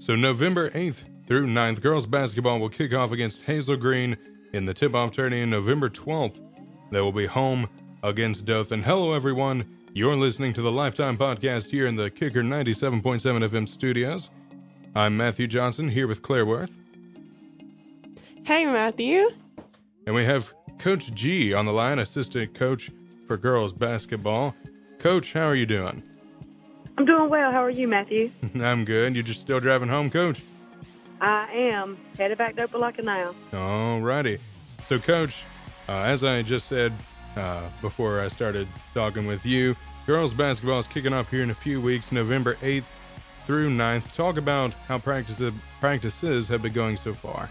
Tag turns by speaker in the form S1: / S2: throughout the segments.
S1: So November 8th through 9th, girls basketball will kick off against Hazel Green in the tip-off tourney on November 12th. They will be home against Dothan. Hello, everyone. You're listening to the Lifetime Podcast here in the Kicker 97.7 FM studios. I'm Matthew Johnson here with Claire Worth.
S2: Hey, Matthew.
S1: And we have Coach G on the line, assistant coach for girls basketball. Coach, how are you doing?
S3: I'm doing well. How are you, Matthew?
S1: I'm good. You're just still driving home, Coach?
S3: I am. Headed back to Opelika now.
S1: All righty. So, Coach, uh, as I just said uh, before I started talking with you, girls basketball is kicking off here in a few weeks, November 8th through 9th. Talk about how practices, practices have been going so far.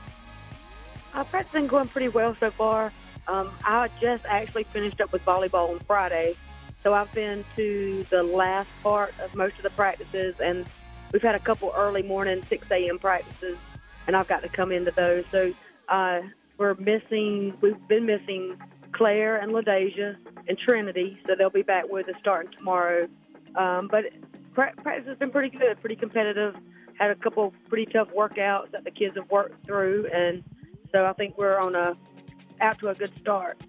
S3: Uh, practice been going pretty well so far. Um, I just actually finished up with volleyball on Friday, so I've been to the last part of most of the practices, and we've had a couple early morning 6 a.m. practices, and I've got to come into those. So uh, we're missing, we've been missing Claire and LaDeja and Trinity, so they'll be back with us starting tomorrow. Um, but practice has been pretty good, pretty competitive. Had a couple pretty tough workouts that the kids have worked through, and so I think we're on a out to a good start.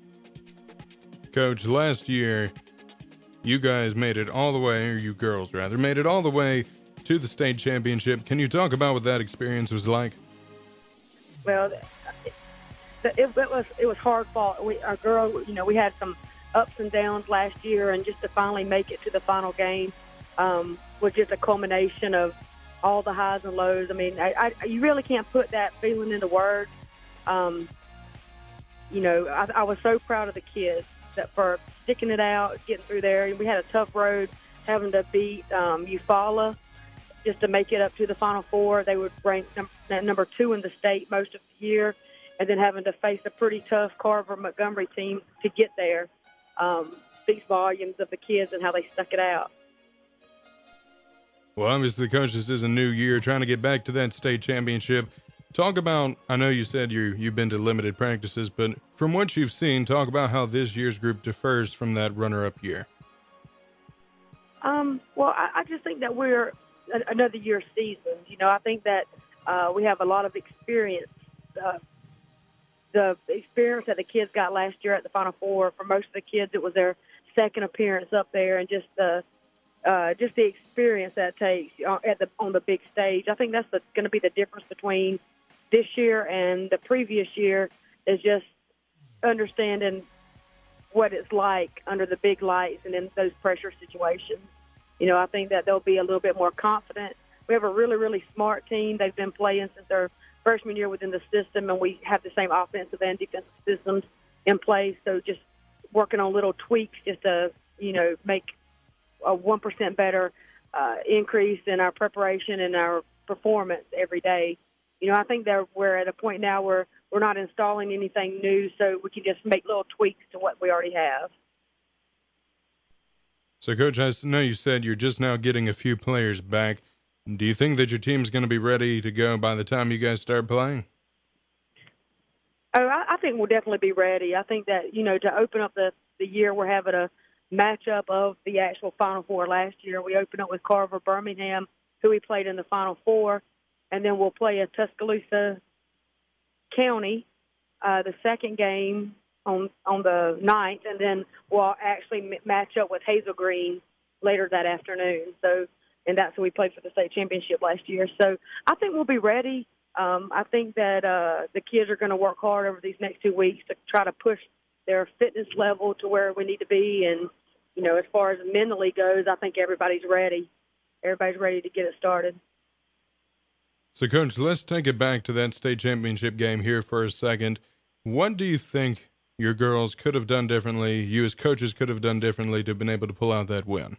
S1: Coach, last year you guys made it all the way, or you girls rather, made it all the way to the state championship. Can you talk about what that experience was like?
S3: Well, it, it, it was it was hard fought. We our girl, you know, we had some ups and downs last year, and just to finally make it to the final game um, was just a culmination of all the highs and lows. I mean, I, I, you really can't put that feeling into words. Um, you know, I, I was so proud of the kids for sticking it out, getting through there. We had a tough road, having to beat um, Eufaula just to make it up to the Final Four. They would rank num- number two in the state most of the year, and then having to face a pretty tough Carver Montgomery team to get there um, speaks volumes of the kids and how they stuck it out.
S1: Well, obviously, coach, this is a new year, trying to get back to that state championship. Talk about. I know you said you you've been to limited practices, but from what you've seen, talk about how this year's group differs from that runner-up year.
S3: Um, well, I, I just think that we're another year seasoned. You know, I think that uh, we have a lot of experience. Uh, the experience that the kids got last year at the Final Four, for most of the kids, it was their second appearance up there, and just the uh, just the experience that takes uh, at the on the big stage. I think that's going to be the difference between this year and the previous year is just understanding what it's like under the big lights and in those pressure situations. You know, I think that they'll be a little bit more confident. We have a really, really smart team. They've been playing since their freshman year within the system, and we have the same offensive and defensive systems in place. So just working on little tweaks just to, you know, make a 1% better uh, increase in our preparation and our performance every day you know, I think that we're at a point now where we're not installing anything new, so we can just make little tweaks to what we already have.
S1: So, Coach, I know you said you're just now getting a few players back. Do you think that your team's going to be ready to go by the time you guys start playing?
S3: Oh, I, I think we'll definitely be ready. I think that you know to open up the the year, we're having a matchup of the actual Final Four last year. We opened up with Carver Birmingham, who we played in the Final Four and then we'll play a Tuscaloosa County uh, the second game on on the ninth, and then we'll actually match up with Hazel Green later that afternoon. So, and that's who we played for the state championship last year. So, I think we'll be ready. Um, I think that uh, the kids are going to work hard over these next two weeks to try to push their fitness level to where we need to be. And you know, as far as mentally goes, I think everybody's ready. Everybody's ready to get it started.
S1: So, Coach, let's take it back to that state championship game here for a second. What do you think your girls could have done differently, you as coaches could have done differently to have been able to pull out that win?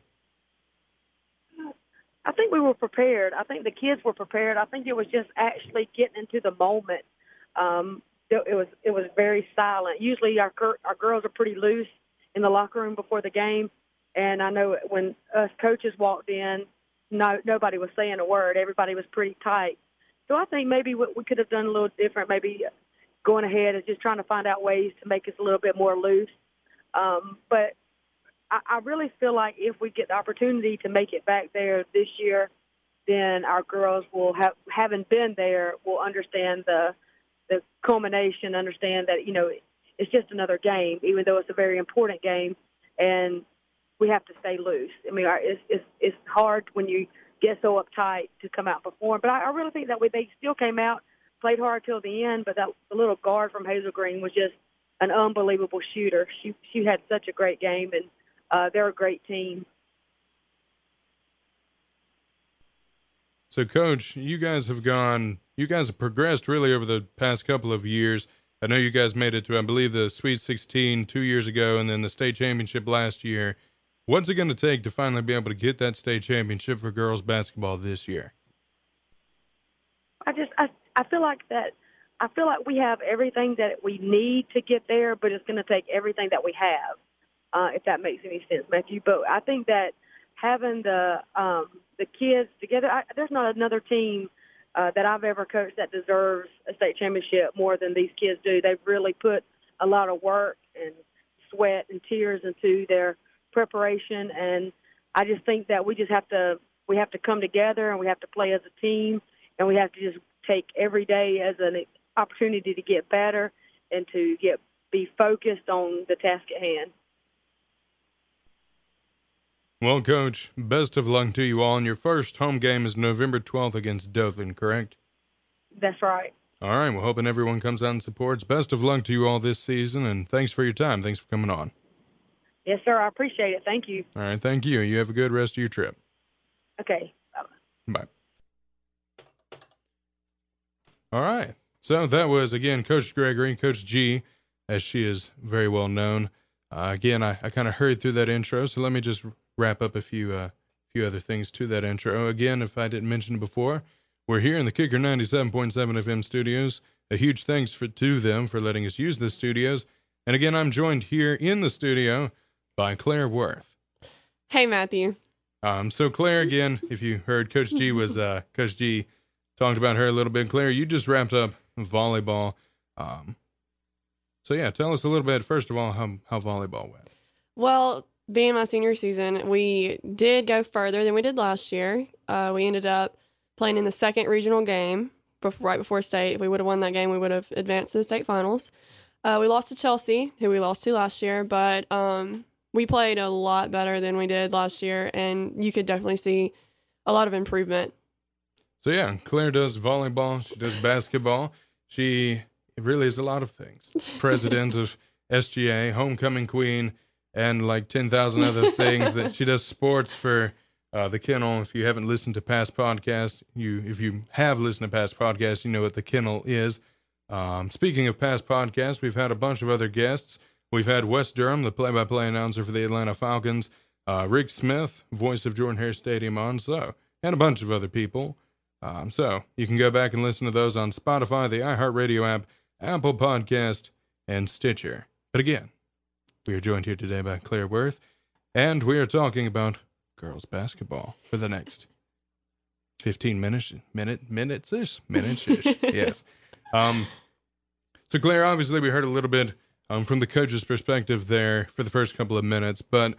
S3: I think we were prepared. I think the kids were prepared. I think it was just actually getting into the moment. Um, it, was it was very silent. Usually our our girls are pretty loose in the locker room before the game, and I know when us coaches walked in, no nobody was saying a word. Everybody was pretty tight. So I think maybe what we could have done a little different, maybe going ahead and just trying to find out ways to make us a little bit more loose. Um, but I, I really feel like if we get the opportunity to make it back there this year, then our girls will have, having been there, will understand the the culmination, understand that you know it's just another game, even though it's a very important game, and we have to stay loose. I mean, it's it's, it's hard when you get so uptight to come out and perform, but I, I really think that we, they still came out, played hard till the end. But that the little guard from Hazel Green was just an unbelievable shooter. She she had such a great game, and uh, they're a great team.
S1: So, Coach, you guys have gone, you guys have progressed really over the past couple of years. I know you guys made it to, I believe, the Sweet 16 two years ago and then the state championship last year. What's it going to take to finally be able to get that state championship for girls basketball this year?
S3: I just, I, I feel like that, I feel like we have everything that we need to get there, but it's going to take everything that we have, uh, if that makes any sense, Matthew. But I think that having the, um, the kids together. I, there's not another team uh, that I've ever coached that deserves a state championship more than these kids do. They've really put a lot of work and sweat and tears into their preparation, and I just think that we just have to we have to come together and we have to play as a team, and we have to just take every day as an opportunity to get better and to get be focused on the task at hand.
S1: Well, Coach, best of luck to you all. And your first home game is November 12th against Dothan, correct?
S3: That's right.
S1: All right. We're hoping everyone comes out and supports. Best of luck to you all this season, and thanks for your time. Thanks for coming on.
S3: Yes, sir. I appreciate it. Thank you.
S1: All right. Thank you. You have a good rest of your trip.
S3: Okay.
S1: Bye. All right. So that was, again, Coach Gregory, Coach G, as she is very well known. Uh, again, I, I kind of hurried through that intro, so let me just wrap up a few uh, few other things to that intro. Again, if I didn't mention it before, we're here in the Kicker 97.7 FM studios. A huge thanks for, to them for letting us use the studios. And again, I'm joined here in the studio by Claire Worth.
S2: Hey, Matthew.
S1: Um, so Claire, again, if you heard, Coach G was uh, Coach G talked about her a little bit. Claire, you just wrapped up volleyball. Um, so yeah, tell us a little bit first of all how how volleyball went.
S2: Well, being my senior season, we did go further than we did last year. Uh, we ended up playing in the second regional game before, right before state. If we would have won that game, we would have advanced to the state finals. Uh, we lost to Chelsea, who we lost to last year, but um, we played a lot better than we did last year, and you could definitely see a lot of improvement.
S1: So yeah, Claire does volleyball. She does basketball. She really is a lot of things. President of SGA, homecoming queen and like 10,000 other things that she does sports for uh, the kennel. If you haven't listened to past podcasts, you if you have listened to past podcasts, you know what the kennel is. Um, speaking of past podcasts, we've had a bunch of other guests. We've had Wes Durham, the play-by-play announcer for the Atlanta Falcons, uh, Rick Smith, voice of Jordan Hare Stadium on so, and a bunch of other people. Um, so you can go back and listen to those on Spotify, the iHeartRadio app, Apple Podcast, and Stitcher. But again, we are joined here today by Claire Worth, and we are talking about girls basketball for the next 15 minutes, minute, minutes ish, minutes ish. yes. Um, so, Claire, obviously, we heard a little bit um, from the coach's perspective there for the first couple of minutes, but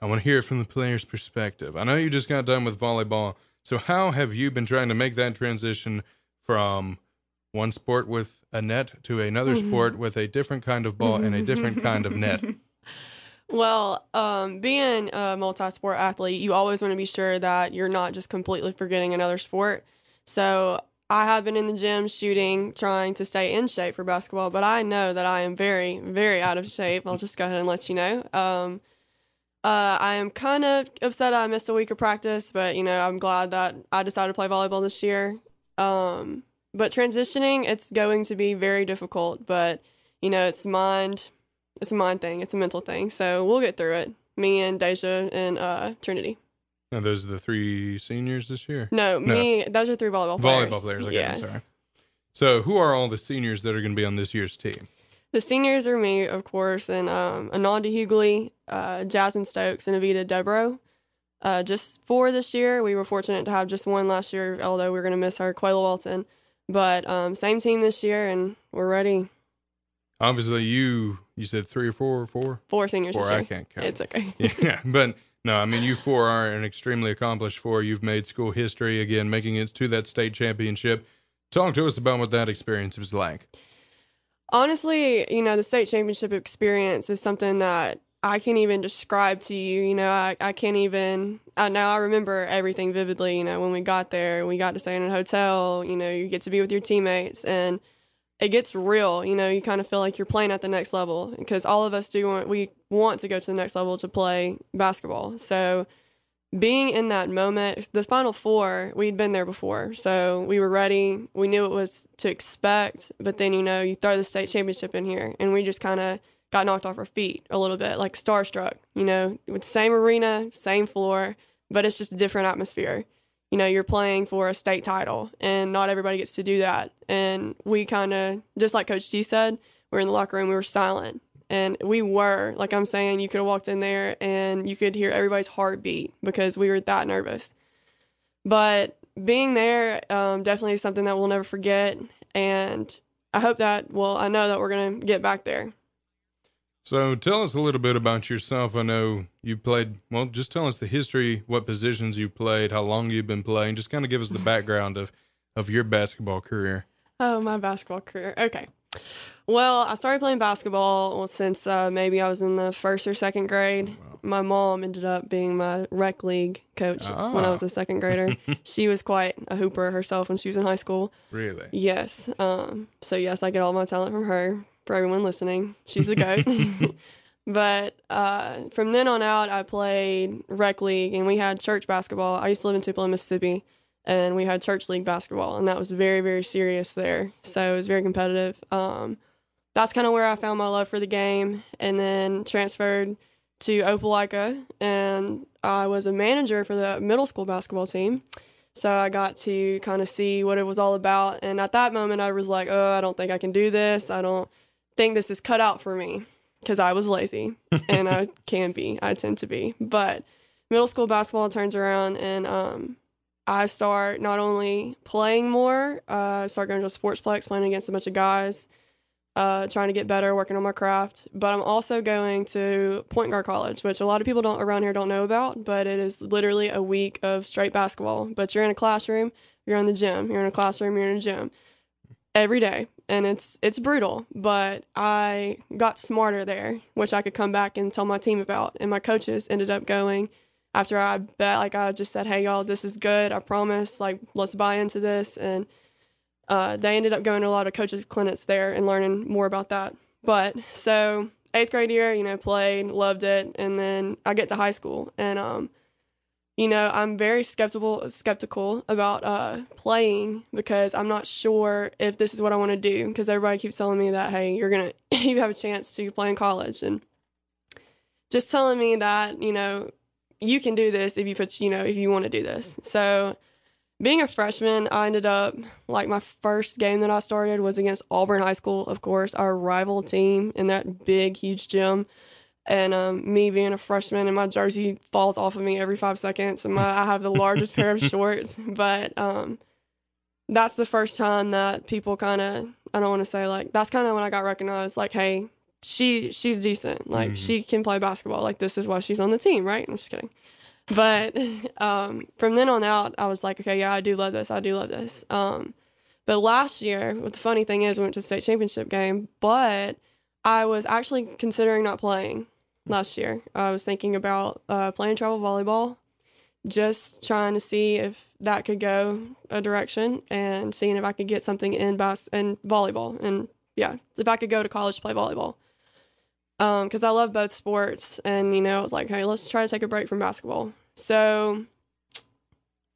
S1: I want to hear it from the player's perspective. I know you just got done with volleyball. So, how have you been trying to make that transition from one sport with a net to another sport with a different kind of ball and a different kind of net?
S2: Well, um, being a multi sport athlete, you always want to be sure that you're not just completely forgetting another sport. So I have been in the gym shooting, trying to stay in shape for basketball, but I know that I am very, very out of shape. I'll just go ahead and let you know. Um, uh, I am kind of upset I missed a week of practice, but you know, I'm glad that I decided to play volleyball this year. Um, but transitioning, it's going to be very difficult, but you know, it's mind it's a mind thing. It's a mental thing. So we'll get through it. Me and Deja and uh, Trinity.
S1: Now, those are the three seniors this year?
S2: No,
S1: No.
S2: me. Those are three volleyball players.
S1: Volleyball players, okay,
S2: Yes.
S1: I'm sorry. So, who are all the seniors that are going to be on this year's team?
S2: The seniors are me, of course, and um, Ananda Hughley, uh, Jasmine Stokes, and Avita Debro. Uh, just four this year. We were fortunate to have just one last year, although we're going to miss her, Quayla Walton. But um, same team this year, and we're ready.
S1: Obviously, you you said three or four or four?
S2: Four seniors
S1: Four, I can't count.
S2: It's okay.
S1: yeah, but No, I mean you four are an extremely accomplished four. You've made school history again, making it to that state championship. Talk to us about what that experience was like.
S2: Honestly, you know, the state championship experience is something that I can't even describe to you. You know, I, I can't even. I, now I remember everything vividly. You know, when we got there, we got to stay in a hotel. You know, you get to be with your teammates, and it gets real. You know, you kind of feel like you're playing at the next level because all of us do want we want to go to the next level to play basketball. So being in that moment, the final four, we'd been there before. So we were ready. We knew it was to expect, but then you know, you throw the state championship in here and we just kind of got knocked off our feet a little bit, like starstruck, you know, with same arena, same floor, but it's just a different atmosphere. You know, you're playing for a state title and not everybody gets to do that. And we kind of, just like Coach G said, we're in the locker room, we were silent and we were, like I'm saying, you could have walked in there and you could hear everybody's heartbeat because we were that nervous. But being there um, definitely is something that we'll never forget. And I hope that, well, I know that we're going to get back there.
S1: So tell us a little bit about yourself. I know you played, well, just tell us the history, what positions you played, how long you've been playing. Just kind of give us the background of, of your basketball career.
S2: Oh, my basketball career. Okay. Well, I started playing basketball since uh, maybe I was in the first or second grade. My mom ended up being my rec league coach oh. when I was a second grader. she was quite a hooper herself when she was in high school.
S1: Really?
S2: Yes. Um, so yes, I get all my talent from her. For everyone listening, she's the goat. but uh, from then on out, I played rec league, and we had church basketball. I used to live in Tupelo, Mississippi, and we had church league basketball, and that was very, very serious there. So it was very competitive. Um, that's kind of where I found my love for the game, and then transferred to Opelika, and I was a manager for the middle school basketball team. So I got to kind of see what it was all about, and at that moment, I was like, "Oh, I don't think I can do this. I don't think this is cut out for me," because I was lazy, and I can be. I tend to be, but middle school basketball turns around, and um, I start not only playing more, uh, I start going to a sportsplex, playing against a bunch of guys uh, trying to get better, working on my craft. But I'm also going to Point Guard College, which a lot of people don't around here don't know about. But it is literally a week of straight basketball. But you're in a classroom, you're in the gym, you're in a classroom, you're in a gym every day, and it's it's brutal. But I got smarter there, which I could come back and tell my team about. And my coaches ended up going after I bet, like I just said, "Hey y'all, this is good. I promise. Like let's buy into this." And uh, they ended up going to a lot of coaches' clinics there and learning more about that. But so eighth grade year, you know, played, loved it, and then I get to high school, and um, you know, I'm very skeptical skeptical about uh, playing because I'm not sure if this is what I want to do. Because everybody keeps telling me that, hey, you're gonna you have a chance to play in college, and just telling me that you know you can do this if you put you know if you want to do this. So being a freshman, I ended up like my first game that I started was against Auburn High School, of course, our rival team in that big, huge gym. And um, me being a freshman and my jersey falls off of me every five seconds, and my, I have the largest pair of shorts. But um, that's the first time that people kind of I don't want to say like that's kind of when I got recognized. Like, hey, she she's decent. Like mm-hmm. she can play basketball. Like this is why she's on the team, right? I'm just kidding. But um, from then on out, I was like, okay, yeah, I do love this. I do love this. Um, but last year, what the funny thing is, we went to the state championship game, but I was actually considering not playing last year. I was thinking about uh, playing travel volleyball, just trying to see if that could go a direction and seeing if I could get something in bas- and volleyball. And yeah, if I could go to college to play volleyball because um, I love both sports. And, you know, I was like, hey, let's try to take a break from basketball. So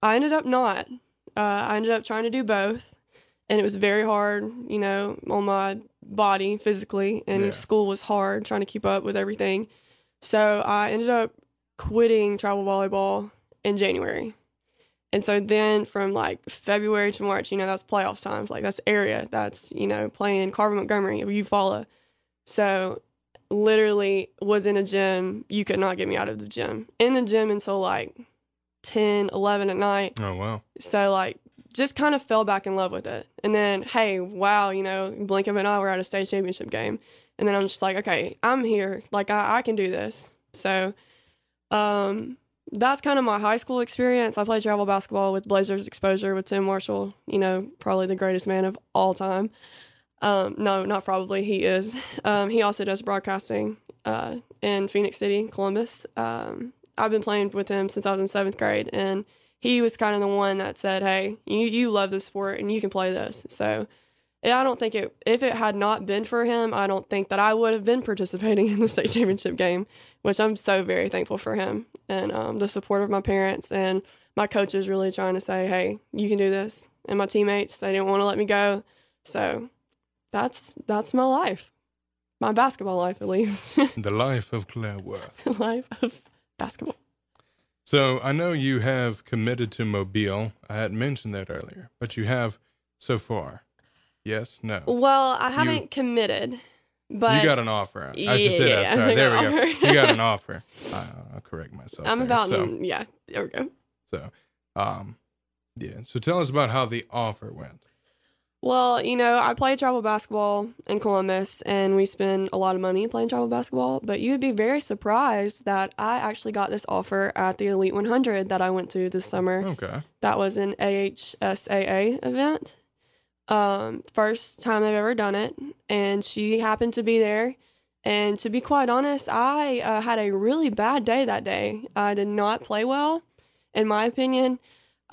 S2: I ended up not. Uh, I ended up trying to do both. And it was very hard, you know, on my body physically. And yeah. school was hard trying to keep up with everything. So I ended up quitting travel volleyball in January. And so then from like February to March, you know, that's playoff times. Like that's area. That's, you know, playing Carver Montgomery, Eufaula. So literally was in a gym. You could not get me out of the gym. In the gym until like 10, 11 at night.
S1: Oh, wow.
S2: So, like, just kind of fell back in love with it. And then, hey, wow, you know, blink of an eye, we're at a state championship game. And then I'm just like, okay, I'm here. Like, I, I can do this. So, Um, that's kind of my high school experience. I played travel basketball with Blazers exposure with Tim Marshall, you know, probably the greatest man of all time. Um, no, not probably, he is. Um, he also does broadcasting uh, in Phenix City, Columbus. Um, I've been playing with him since I was in seventh grade, and he was kind of the one that said, "Hey, you you love this sport and you can play this." So I don't think it if it had not been for him, I don't think that I would have been participating in the state championship game, which I'm so very thankful for him and um, the support of my parents and my coaches really trying to say, "Hey, you can do this," and my teammates they didn't want to let me go, so that's that's my life, my basketball life at least,
S1: the life of Claire Worth.
S2: the life of basketball.
S1: So I know you have committed to Mobile. I hadn't mentioned that earlier, but you have so far. Yes, no.
S2: Well, I haven't committed, but
S1: you got an offer. I
S2: Yeah,
S1: should say that.
S2: yeah.
S1: Sorry, there we
S2: an
S1: go. You got an offer. I, I'll correct myself.
S2: I'm
S1: there.
S2: about
S1: So,
S2: yeah. There we go.
S1: so, um, yeah. So tell us about how the offer went.
S2: Well, you know, I play travel basketball in Columbus and we spend a lot of money playing travel basketball, but you would be very surprised that I actually got this offer at the Elite 100 that I went to this summer.
S1: Okay.
S2: That was an AHSAA event. Um, first time I've ever done it, and she happened to be there. And to be quite honest, I uh, had a really bad day that day. I did not play well, in my opinion.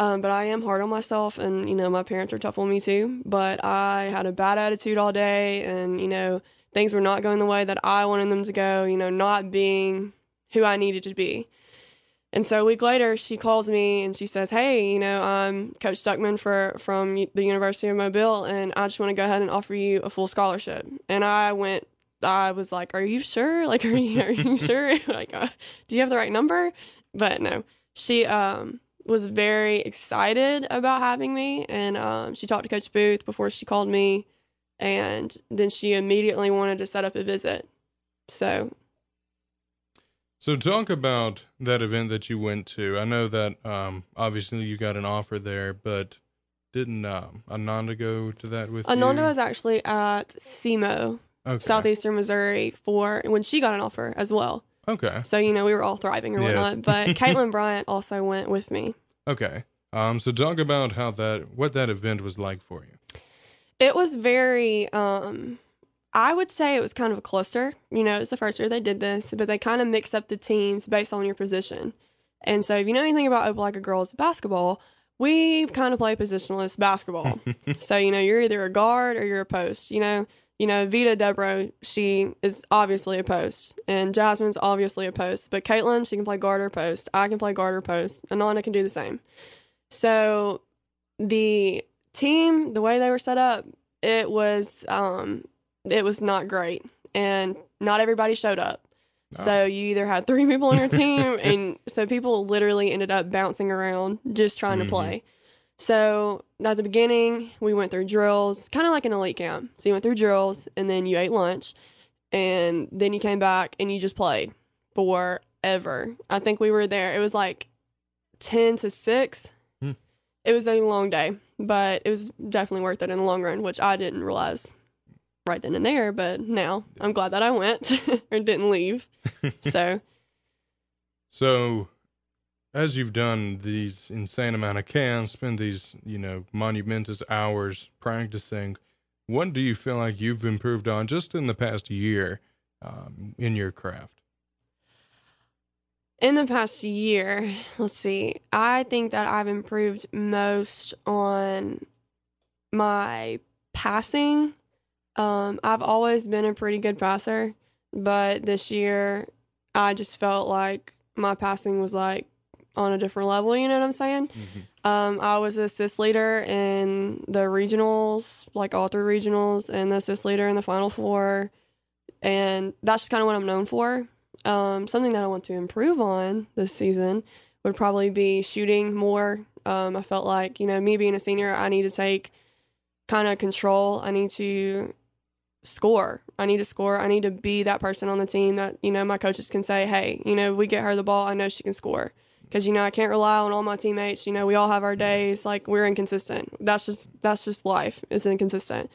S2: Um, but I am hard on myself, and you know my parents are tough on me too. But I had a bad attitude all day, and you know things were not going the way that I wanted them to go. You know, not being who I needed to be. And so a week later, she calls me and she says, "Hey, you know, I'm Coach Stuckman for from the University of Mobile, and I just want to go ahead and offer you a full scholarship." And I went, I was like, "Are you sure? Like, are you are you sure? like, uh, do you have the right number?" But no, she um was very excited about having me, and um, she talked to Coach Booth before she called me, and then she immediately wanted to set up a visit. So
S1: So talk about that event that you went to. I know that um, obviously you got an offer there, but didn't um, Ananda go to that with
S2: Ananda
S1: you?
S2: was actually at SEMO,
S1: okay.
S2: Southeastern Missouri, for when she got an offer as well.
S1: Okay.
S2: So you know we were all thriving or
S1: Yes.
S2: whatnot. But Caitlin Bryant also went with me.
S1: Okay. Um, so talk about how that what that event was like for you.
S2: It was very. um I would say it was kind of a cluster. You know, it's the first year they did this, but they kind of mixed up the teams based on your position. And so, if you know anything about Opelika girls basketball, we kind of play positionless basketball. so, you know, you're either a guard or you're a post. You know, you know, Vita Debro, she is obviously a post, and Jasmine's obviously a post. But Caitlin, she can play guard or post. I can play guard or post. Ananda can do the same. So, the team, the way they were set up, it was um, it was not great, and not everybody showed up. So you either had three people on your team, and so people literally ended up bouncing around just trying
S1: Mhm.
S2: to play. So at the beginning, we went through drills, kind of like an elite camp. So you went through drills, and then you ate lunch, and then you came back and you just played forever. I think we were there. It was like ten to six.
S1: Hmm.
S2: It was a long day, but it was definitely worth it in the long run, which I didn't realize right then and there. But now I'm glad that I went or didn't leave. So
S1: So, as you've done these insane amount of cans, spend these you know monumentous hours practicing, what do you feel like you've improved on just in the past year um, in your craft?
S2: in the past year, let's see, I think that I've improved most on my passing. Um, I've always been a pretty good passer, but this year I just felt like my passing was like on a different level. You know what I'm saying? Um, I was the assist leader in the regionals, like all three regionals, and the assist leader in the final four. And that's just kind of what I'm known for. Um, something that I want to improve on this season would probably be shooting more. Um, I felt like, you know, me being a senior, I need to take kind of control. I need to score. I need to score. I need to be that person on the team that, you know, my coaches can say, hey, you know, we get her the ball. I know she can score because you know I can't rely on all my teammates. You know, we all have our days. Like we're inconsistent. That's just that's just life. It's inconsistent.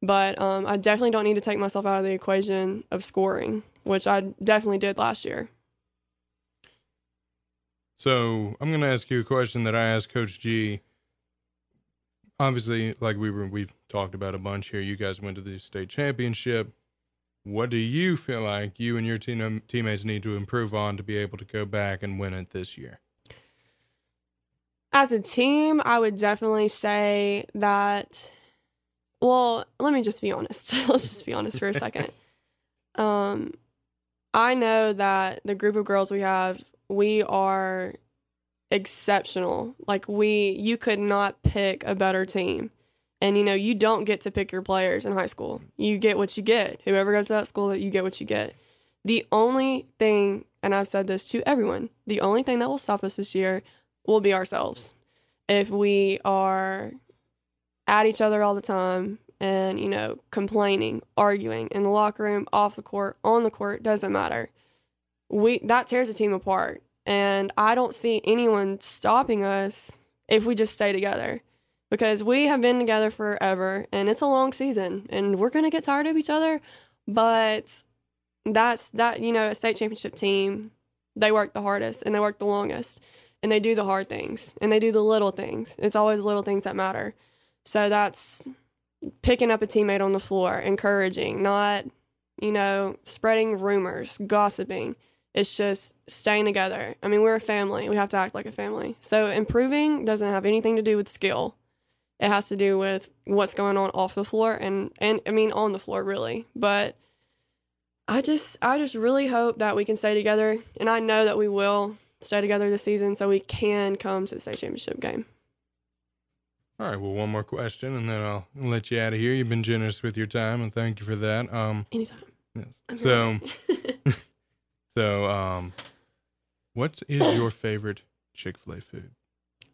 S2: But um, I definitely don't need to take myself out of the equation of scoring, which I definitely did last year.
S1: So I'm going to ask you a question that I asked Coach G. Obviously, like we were, we've talked about a bunch here. You guys went to the state championship. What do you feel like you and your team teammates need to improve on to be able to go back and win it this year?
S2: As a team, I would definitely say that. Well, let me just be honest. Let's just be honest for a second. Um, I know that the group of girls we have, we are exceptional. Like we, you could not pick a better team. And you know, you don't get to pick your players in high school. You get what you get. Whoever goes to that school, that you get what you get. The only thing, and I've said this to everyone, the only thing that will stop us this year will be ourselves. If we are at each other all the time and, you know, complaining, arguing in the locker room, off the court, on the court, doesn't matter. We that tears a team apart. And I don't see anyone stopping us if we just stay together. Because we have been together forever and it's a long season and we're gonna get tired of each other. But that's that, you know, a state championship team, they work the hardest and they work the longest and they do the hard things and they do the little things. It's always little things that matter. So that's picking up a teammate on the floor, encouraging, not, you know, spreading rumors, gossiping. It's just staying together. I mean, we're a family. We have to act like a family. So improving doesn't have anything to do with skill. It has to do with what's going on off the floor and and I mean on the floor really. But I just I just really hope that we can stay together and I know that we will stay together this season so we can come to the state championship game.
S1: All right, well, one more question, and then I'll let you out of here. You've been generous with your time, and thank you for that. Um,
S2: Anytime.
S1: Yes. So, so, um, what is your favorite Chick Fil A food?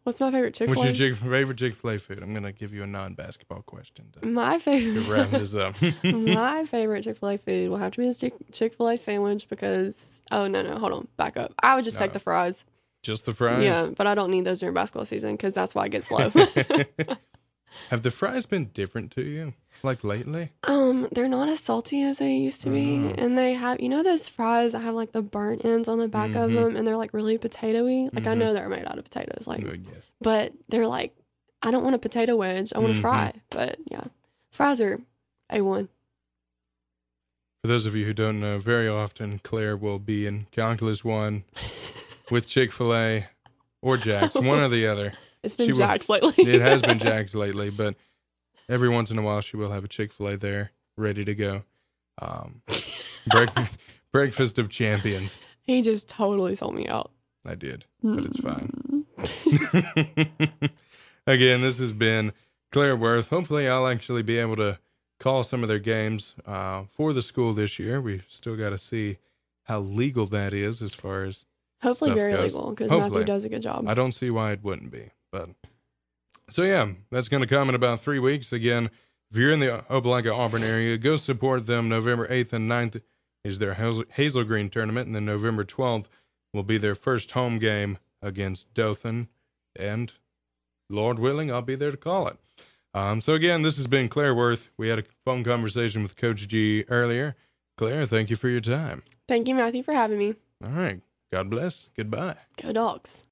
S2: What's my favorite Chick Fil A?
S1: What's your Chick- favorite Chick Fil A food? I'm gonna give you a non-basketball question to,
S2: my
S1: to
S2: favorite.
S1: wrap this up.
S2: my favorite Chick Fil A food will have to be the Chick Fil A sandwich because oh no no hold on back up I would just take
S1: No.
S2: the fries
S1: Just the fries.
S2: yeah but I don't need those during basketball season because that's why I get slow
S1: Have the fries been different to you, like lately?
S2: um they're not as salty as they used to be
S1: Mhm.
S2: and they have you know those fries that have like the burnt ends on the back of
S1: Mhm.
S2: them and they're like really potatoy like I
S1: Mhm.
S2: know they're made out of potatoes like
S1: Good guess.
S2: but they're like I don't want a potato wedge I want
S1: Mhm.
S2: a fry but yeah fries are a one
S1: For those of you who don't know, very often Claire will be in Calculus One with Chick Fil A or Jack's, one or the other.
S2: it's been
S1: She will-
S2: Jack's lately
S1: It has been Jack's lately, but every once in a while she will have a Chick Fil A there, ready to go. Um, breakfast, breakfast of champions.
S2: he just totally sold me out
S1: I did, but it's fine.
S2: Mm.
S1: Again, this has been Claire Worth. Hopefully, I'll actually be able to call some of their games uh, for the school this year. We've still got to see how legal that is as far as
S2: Hopefully, very
S1: goes.
S2: legal because Matthew does a good job.
S1: I don't see why it wouldn't be. But so yeah, that's going to come in about three weeks. Again, if you're in the Opelika Auburn area, go support them. November 8th and 9th is their Hazel, Hazel Green tournament, and then November 12th will be their first home game against Dothan. And Lord willing, I'll be there to call it. Um, so again, this has been Claire Worth. We had a phone conversation with Coach G earlier. Claire, thank you for your time.
S2: Thank you, Matthew, for having me.
S1: All right. God bless. Goodbye.
S2: Go dogs.